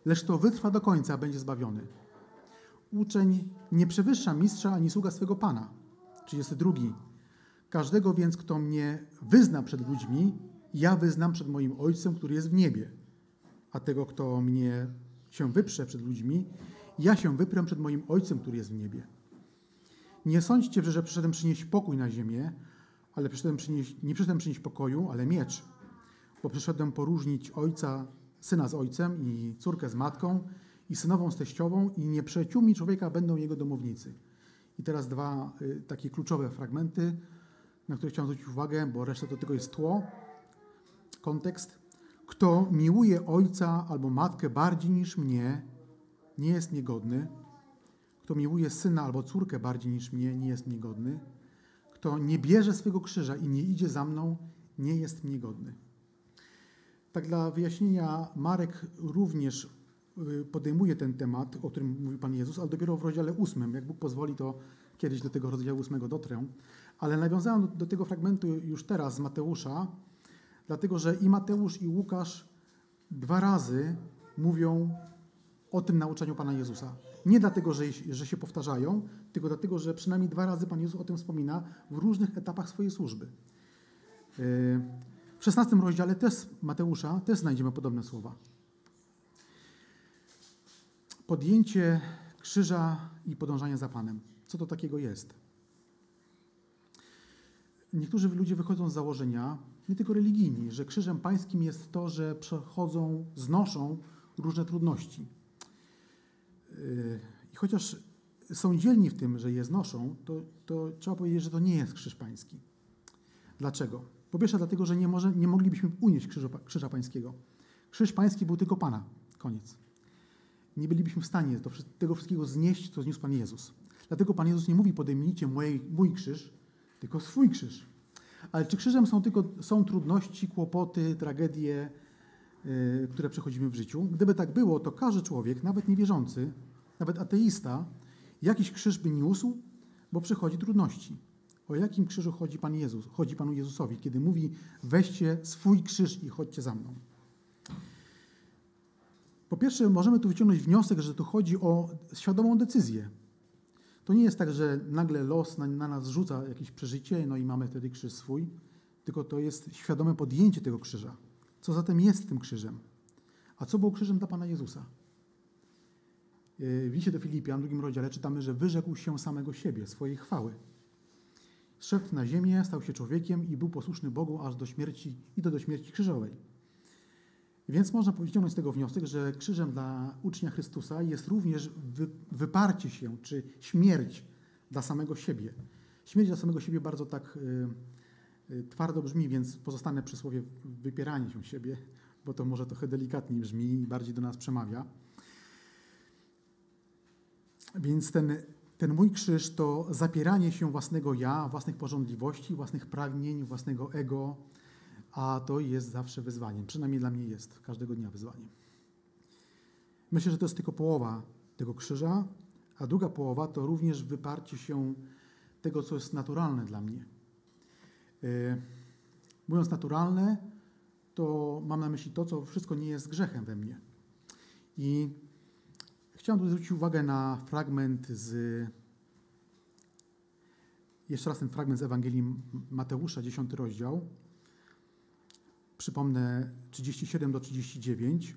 lecz to wytrwa do końca, będzie zbawiony. Uczeń nie przewyższa mistrza ani sługa swego Pana. 32. Każdego więc, kto mnie wyzna przed ludźmi, ja wyznam przed moim Ojcem, który jest w niebie. A tego, kto mnie się wyprze przed ludźmi, ja się wyprę przed moim Ojcem, który jest w niebie. Nie sądźcie, że przyszedłem przynieść pokój na ziemię, ale przyszedłem przynieść, nie przyszedłem przynieść pokoju, ale miecz. Bo przyszedłem poróżnić ojca, syna z ojcem i córkę z matką i synową z teściową i nieprzyjaciółmi człowieka będą jego domownicy. I teraz dwa y, takie kluczowe fragmenty, na które chciałem zwrócić uwagę, bo reszta to tylko jest tło, kontekst. Kto miłuje ojca albo matkę bardziej niż mnie, nie jest niegodny. Kto miłuje syna albo córkę bardziej niż mnie, nie jest niegodny. Kto nie bierze swego krzyża i nie idzie za mną, nie jest mnie godny. Tak dla wyjaśnienia, Marek również podejmuje ten temat, o którym mówi Pan Jezus, ale dopiero w rozdziale ósmym. Jak Bóg pozwoli, to kiedyś do tego rozdziału ósmego dotrę. Ale nawiązałem do, do tego fragmentu już teraz z Mateusza, dlatego że i Mateusz, i Łukasz dwa razy mówią o tym nauczaniu Pana Jezusa. Nie dlatego, że, że się powtarzają, tylko dlatego, że przynajmniej dwa razy Pan Jezus o tym wspomina w różnych etapach swojej służby. Yy, w 16 rozdziale też Mateusza też znajdziemy podobne słowa. Podjęcie krzyża i podążanie za Panem. Co to takiego jest? Niektórzy ludzie wychodzą z założenia, nie tylko religijni, że krzyżem pańskim jest to, że przechodzą, znoszą różne trudności. I chociaż są dzielni w tym, że je znoszą, to, to trzeba powiedzieć, że to nie jest krzyż pański. Dlaczego? Po pierwsze, dlatego, że nie, może, nie moglibyśmy unieść krzyża, krzyża pańskiego. Krzyż pański był tylko Pana. Koniec. Nie bylibyśmy w stanie tego wszystkiego znieść, co zniósł Pan Jezus. Dlatego Pan Jezus nie mówi podejmijcie mój, mój krzyż, tylko swój krzyż. Ale czy krzyżem są tylko są trudności, kłopoty, tragedie, yy, które przechodzimy w życiu? Gdyby tak było, to każdy człowiek, nawet niewierzący, nawet ateista, jakiś krzyż by niósł, bo przychodzi trudności. O jakim krzyżu chodzi Pan Jezus, chodzi Panu Jezusowi, kiedy mówi weźcie swój krzyż i chodźcie za mną. Po pierwsze, możemy tu wyciągnąć wniosek, że tu chodzi o świadomą decyzję. To nie jest tak, że nagle los na, na nas rzuca jakieś przeżycie, no i mamy wtedy krzyż swój, tylko to jest świadome podjęcie tego krzyża. Co zatem jest tym krzyżem? A co było krzyżem dla Pana Jezusa? W liście do Filipian, w drugim rozdziale, czytamy, że wyrzekł się samego siebie, swojej chwały. Szedł na ziemię, stał się człowiekiem i był posłuszny Bogu aż do śmierci i do, do śmierci krzyżowej. Więc można wyciągnąć z tego wniosek, że krzyżem dla ucznia Chrystusa jest również wyparcie się, czy śmierć dla samego siebie. Śmierć dla samego siebie bardzo tak y, y, twardo brzmi, więc pozostanę przy słowie wypieranie się siebie, bo to może trochę delikatniej brzmi i bardziej do nas przemawia. Więc ten, ten mój krzyż to zapieranie się własnego ja, własnych porządliwości, własnych pragnień, własnego ego, a to jest zawsze wyzwaniem. Przynajmniej dla mnie jest każdego dnia wyzwaniem. Myślę, że to jest tylko połowa tego krzyża, a druga połowa to również wyparcie się tego, co jest naturalne dla mnie. Yy, mówiąc naturalne, to mam na myśli to, co wszystko nie jest grzechem we mnie. I Chciałem tu zwrócić uwagę na fragment z. Jeszcze raz ten fragment z Ewangelii Mateusza, 10 rozdział. Przypomnę 37 do 39.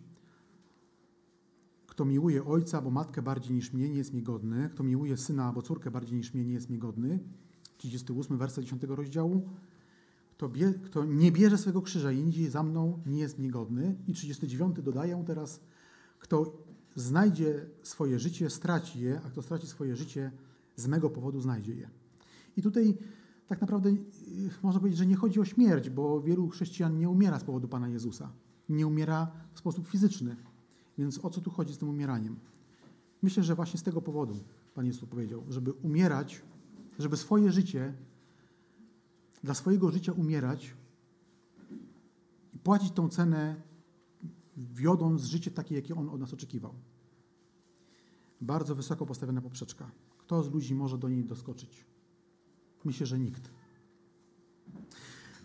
Kto miłuje ojca albo matkę bardziej niż mnie, nie jest mi godny. Kto miłuje syna albo córkę bardziej niż mnie, nie jest mi godny. 38 werset 10 rozdziału. Kto, bie, kto nie bierze swego krzyża i idzie za mną, nie jest mi godny. I 39 dodaję teraz. Kto znajdzie swoje życie, straci je, a kto straci swoje życie, z mego powodu znajdzie je. I tutaj tak naprawdę y, można powiedzieć, że nie chodzi o śmierć, bo wielu chrześcijan nie umiera z powodu Pana Jezusa. Nie umiera w sposób fizyczny. Więc o co tu chodzi z tym umieraniem? Myślę, że właśnie z tego powodu Pan Jezus powiedział, żeby umierać, żeby swoje życie, dla swojego życia umierać i płacić tą cenę, wiodąc życie takie, jakie On od nas oczekiwał. Bardzo wysoko postawiona poprzeczka. Kto z ludzi może do niej doskoczyć? Myślę, że nikt.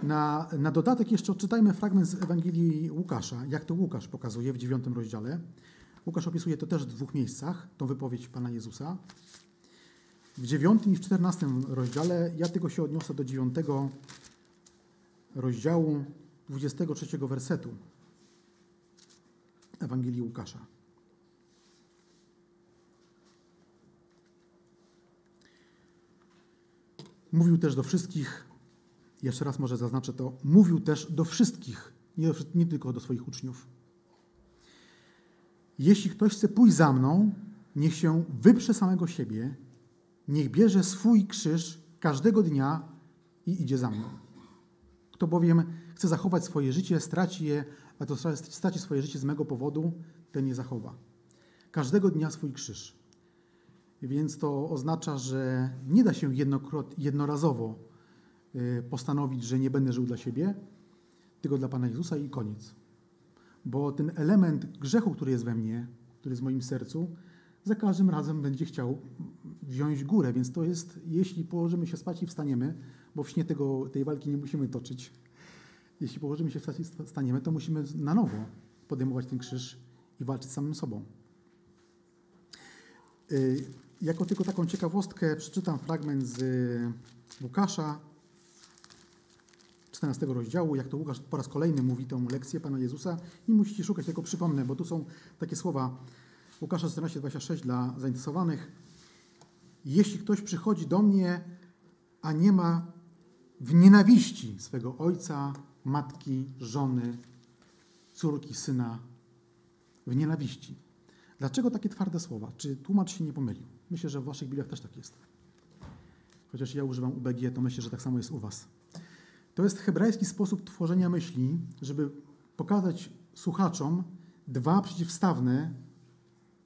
Na, na dodatek jeszcze odczytajmy fragment z Ewangelii Łukasza, jak to Łukasz pokazuje w dziewiątym rozdziale. Łukasz opisuje to też w dwóch miejscach, tą wypowiedź Pana Jezusa. W dziewiątym i w czternastym rozdziale, ja tylko się odniosę do dziewiątego rozdziału, 23 wersetu Ewangelii Łukasza. Mówił też do wszystkich, jeszcze raz może zaznaczę to, mówił też do wszystkich, nie, nie tylko do swoich uczniów. Jeśli ktoś chce pójść za mną, niech się wyprze samego siebie, niech bierze swój krzyż każdego dnia i idzie za mną. Kto bowiem chce zachować swoje życie, straci je, a kto straci swoje życie z mego powodu, ten je zachowa. Każdego dnia swój krzyż. Więc to oznacza, że nie da się jednorazowo y, postanowić, że nie będę żył dla siebie, tylko dla Pana Jezusa i koniec. Bo ten element grzechu, który jest we mnie, który jest w moim sercu, za każdym razem będzie chciał wziąć górę. Więc to jest, jeśli położymy się spać i wstaniemy, bo w śnie tego, tej walki nie musimy toczyć. Jeśli położymy się spać i wstaniemy, to musimy na nowo podejmować ten krzyż i walczyć z samym sobą. Y, jako tylko taką ciekawostkę przeczytam fragment z Łukasza, 14 rozdziału, jak to Łukasz po raz kolejny mówi tą lekcję Pana Jezusa. Nie musicie szukać, tylko przypomnę, bo tu są takie słowa Łukasza 14:26 dla zainteresowanych. Jeśli ktoś przychodzi do mnie, a nie ma w nienawiści swego ojca, matki, żony, córki, syna, w nienawiści. Dlaczego takie twarde słowa? Czy tłumacz się nie pomylił? Myślę, że w waszych Bibliach też tak jest. Chociaż ja używam UBG, to myślę, że tak samo jest u was. To jest hebrajski sposób tworzenia myśli, żeby pokazać słuchaczom dwa przeciwstawne,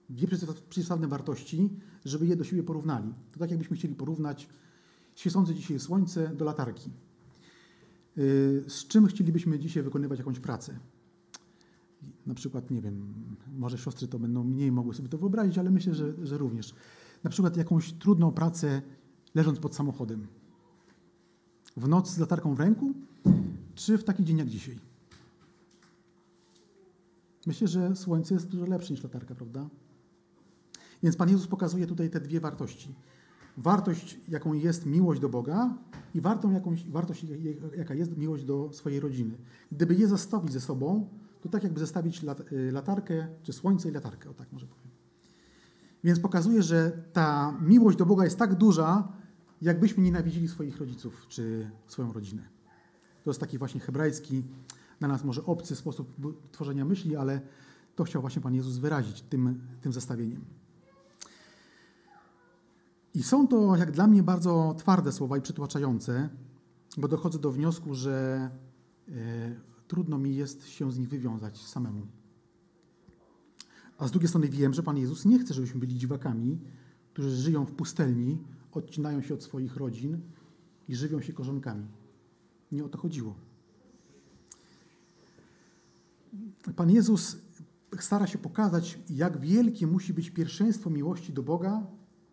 dwie przeciwstawne wartości, żeby je do siebie porównali. To tak jakbyśmy chcieli porównać świecące dzisiaj słońce do latarki. Y, z czym chcielibyśmy dzisiaj wykonywać jakąś pracę? Na przykład, nie wiem, może siostry to będą mniej mogły sobie to wyobrazić, ale myślę, że, że również. Na przykład jakąś trudną pracę leżąc pod samochodem. W noc z latarką w ręku, czy w taki dzień jak dzisiaj? Myślę, że słońce jest dużo lepsze niż latarka, prawda? Więc Pan Jezus pokazuje tutaj te dwie wartości. Wartość, jaką jest miłość do Boga i wartą, jakąś, wartość, jaka jest miłość do swojej rodziny. Gdyby je zestawić ze sobą, to tak jakby zestawić y, latarkę, czy słońce i latarkę, o tak może powiem. Więc pokazuje, że ta miłość do Boga jest tak duża, jakbyśmy nienawidzili swoich rodziców czy swoją rodzinę. To jest taki właśnie hebrajski, dla nas może obcy sposób tworzenia myśli, ale to chciał właśnie Pan Jezus wyrazić tym, tym zestawieniem. I są to, jak dla mnie, bardzo twarde słowa i przytłaczające, bo dochodzę do wniosku, że e, trudno mi jest się z nich wywiązać samemu. A z drugiej strony wiem, że Pan Jezus nie chce, żebyśmy byli dziwakami, którzy żyją w pustelni, odcinają się od swoich rodzin i żywią się korzonkami. Nie o to chodziło. Pan Jezus stara się pokazać, jak wielkie musi być pierwszeństwo miłości do Boga,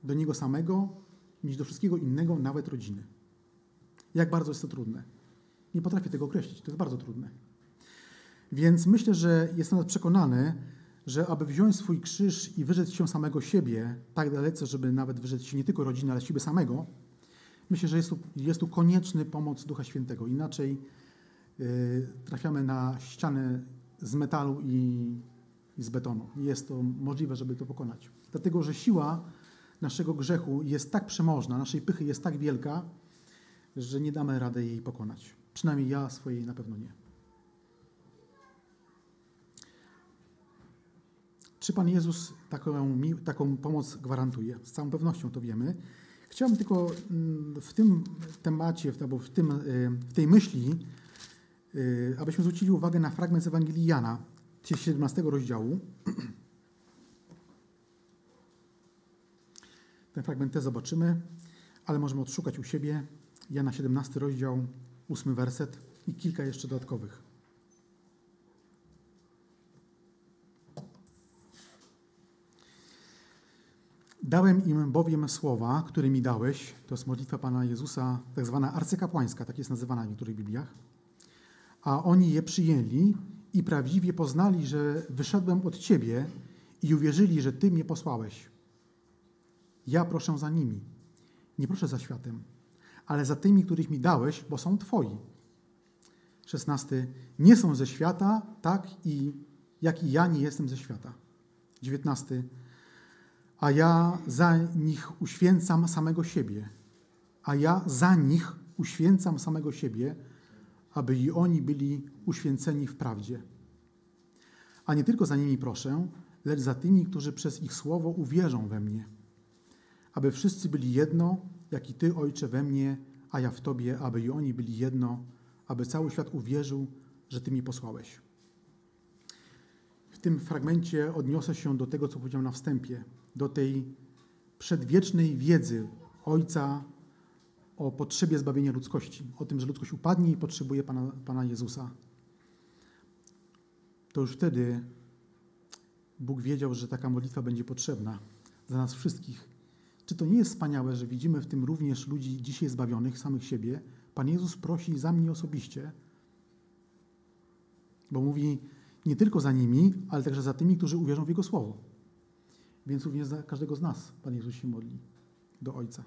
do Niego samego, niż do wszystkiego innego, nawet rodziny. Jak bardzo jest to trudne. Nie potrafię tego określić, to jest bardzo trudne. Więc myślę, że jestem przekonany, że aby wziąć swój krzyż i wyrzec się samego siebie, tak dalece, żeby nawet wyrzec się nie tylko rodziny, ale siebie samego, myślę, że jest tu, jest tu konieczny pomoc Ducha Świętego. Inaczej y, trafiamy na ścianę z metalu i, i z betonu. Nie jest to możliwe, żeby to pokonać. Dlatego, że siła naszego grzechu jest tak przemożna, naszej pychy jest tak wielka, że nie damy rady jej pokonać. Przynajmniej ja swojej na pewno nie. Czy Pan Jezus taką, taką pomoc gwarantuje? Z całą pewnością to wiemy. Chciałbym tylko mm, w tym temacie, albo w, tym, y, w tej myśli, y, abyśmy zwrócili uwagę na fragment z Ewangelii Jana, 17 rozdziału. Ten fragment też zobaczymy, ale możemy odszukać u siebie. Jana 17 rozdział, 8 werset i kilka jeszcze dodatkowych. Dałem im bowiem słowa, które mi dałeś. To jest modlitwa Pana Jezusa, tak zwana arcykapłańska, tak jest nazywana w niektórych Bibliach. A oni je przyjęli i prawdziwie poznali, że wyszedłem od Ciebie i uwierzyli, że Ty mnie posłałeś. Ja proszę za nimi. Nie proszę za światem, ale za tymi, których mi dałeś, bo są Twoi. 16. Nie są ze świata, tak i jak i ja nie jestem ze świata. 19 a ja za nich uświęcam samego siebie, a ja za nich uświęcam samego siebie, aby i oni byli uświęceni w prawdzie. A nie tylko za nimi proszę, lecz za tymi, którzy przez ich słowo uwierzą we mnie, aby wszyscy byli jedno, jak i Ty, Ojcze, we mnie, a ja w Tobie, aby i oni byli jedno, aby cały świat uwierzył, że Ty mi posłałeś. W tym fragmencie odniosę się do tego, co powiedziałem na wstępie, do tej przedwiecznej wiedzy Ojca o potrzebie zbawienia ludzkości, o tym, że ludzkość upadnie i potrzebuje Pana, Pana Jezusa. To już wtedy Bóg wiedział, że taka modlitwa będzie potrzebna za nas wszystkich. Czy to nie jest wspaniałe, że widzimy w tym również ludzi dzisiaj zbawionych, samych siebie? Pan Jezus prosi za mnie osobiście, bo mówi nie tylko za nimi, ale także za tymi, którzy uwierzą w Jego Słowo. Więc również za każdego z nas Pan Jezus się modli do Ojca.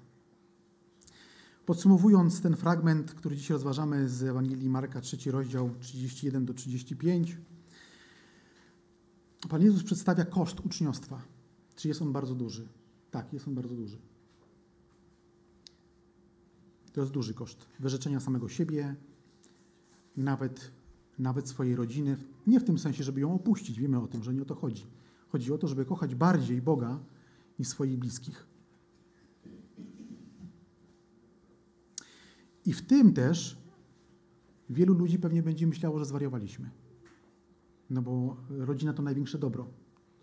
Podsumowując ten fragment, który dzisiaj rozważamy z Ewangelii Marka, trzeci rozdział 31 do 35, Pan Jezus przedstawia koszt uczniostwa. Czy jest on bardzo duży? Tak, jest on bardzo duży. To jest duży koszt. Wyrzeczenia samego siebie, nawet, nawet swojej rodziny. Nie w tym sensie, żeby ją opuścić. Wiemy o tym, że nie o to chodzi. Chodzi o to, żeby kochać bardziej Boga niż swoich bliskich. I w tym też wielu ludzi pewnie będzie myślało, że zwariowaliśmy. No bo rodzina to największe dobro.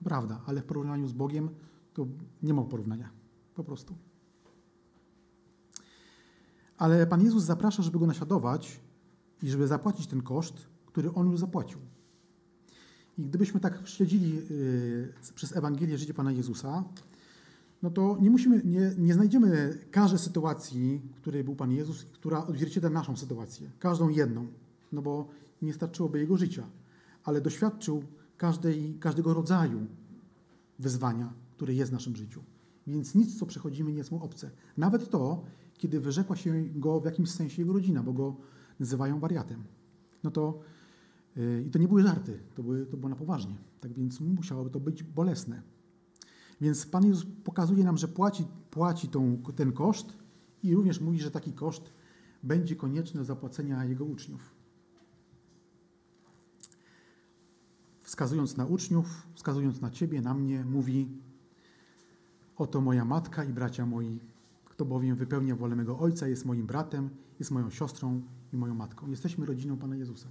Prawda, ale w porównaniu z Bogiem to nie ma porównania. Po prostu. Ale Pan Jezus zaprasza, żeby go naśladować i żeby zapłacić ten koszt, który on już zapłacił. I gdybyśmy tak śledzili yy, przez Ewangelię życie Pana Jezusa, no to nie, musimy, nie, nie znajdziemy każdej sytuacji, w której był Pan Jezus, która odzwierciedla naszą sytuację, każdą jedną, no bo nie starczyłoby Jego życia, ale doświadczył każdej, każdego rodzaju wyzwania, które jest w naszym życiu. Więc nic, co przechodzimy, nie jest mu obce. Nawet to, kiedy wyrzekła się go w jakimś sensie jego rodzina, bo go nazywają wariatem. No to i to nie były żarty, to, były, to było na poważnie. Tak więc musiałoby to być bolesne. Więc Pan Jezus pokazuje nam, że płaci, płaci tą, ten koszt i również mówi, że taki koszt będzie konieczny do zapłacenia Jego uczniów. Wskazując na uczniów, wskazując na Ciebie, na mnie, mówi Oto moja matka i bracia moi, kto bowiem wypełnia wolę mego Ojca, jest moim bratem, jest moją siostrą i moją matką. Jesteśmy rodziną Pana Jezusa.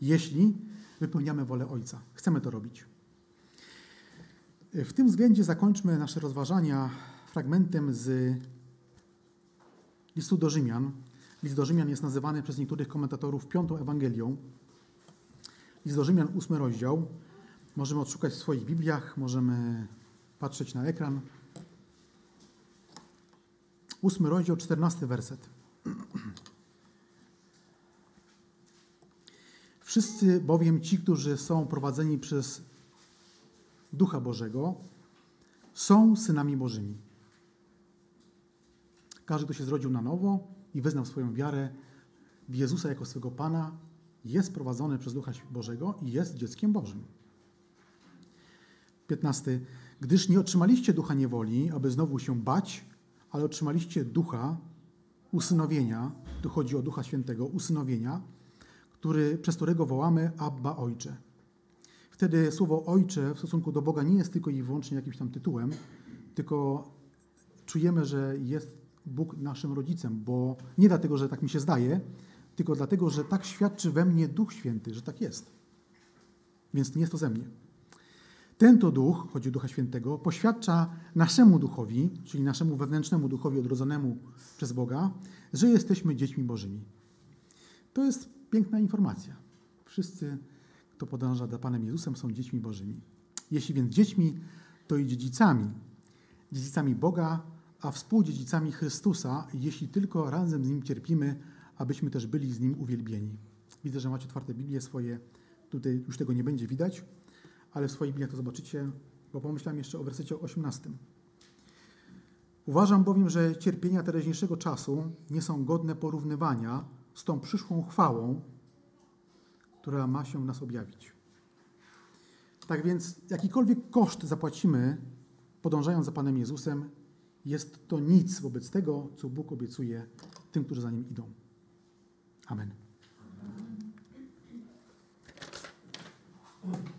Jeśli wypełniamy wolę Ojca, chcemy to robić. W tym względzie zakończmy nasze rozważania fragmentem z listu do Rzymian. List do Rzymian jest nazywany przez niektórych komentatorów piątą Ewangelią. List do Rzymian, ósmy rozdział. Możemy odszukać w swoich Bibliach, możemy patrzeć na ekran. Ósmy rozdział, czternasty werset. Wszyscy bowiem ci, którzy są prowadzeni przez Ducha Bożego, są synami Bożymi. Każdy, kto się zrodził na nowo i wyznał swoją wiarę w Jezusa jako swego Pana jest prowadzony przez Ducha Bożego i jest dzieckiem Bożym. 15. Gdyż nie otrzymaliście ducha niewoli, aby znowu się bać, ale otrzymaliście ducha usynowienia, tu chodzi o Ducha Świętego, usynowienia, który, przez którego wołamy Abba Ojcze. Wtedy słowo Ojcze w stosunku do Boga nie jest tylko i wyłącznie jakimś tam tytułem, tylko czujemy, że jest Bóg naszym rodzicem, bo nie dlatego, że tak mi się zdaje, tylko dlatego, że tak świadczy we mnie Duch Święty, że tak jest. Więc nie jest to ze mnie. Ten to duch, chodzi o Ducha Świętego, poświadcza naszemu duchowi, czyli naszemu wewnętrznemu duchowi odrodzonemu przez Boga, że jesteśmy dziećmi Bożymi. To jest piękna informacja. Wszyscy, kto podąża za Panem Jezusem, są dziećmi Bożymi. Jeśli więc dziećmi, to i dziedzicami. Dziedzicami Boga, a współdziedzicami Chrystusa, jeśli tylko razem z Nim cierpimy, abyśmy też byli z Nim uwielbieni. Widzę, że macie otwarte Biblię swoje. Tutaj już tego nie będzie widać ale w swoich Bibliach to zobaczycie, bo pomyślałem jeszcze o wersecie 18. Uważam bowiem, że cierpienia teraźniejszego czasu nie są godne porównywania z tą przyszłą chwałą, która ma się w nas objawić. Tak więc jakikolwiek koszt zapłacimy, podążając za Panem Jezusem, jest to nic wobec tego, co Bóg obiecuje tym, którzy za Nim idą. Amen. Amen.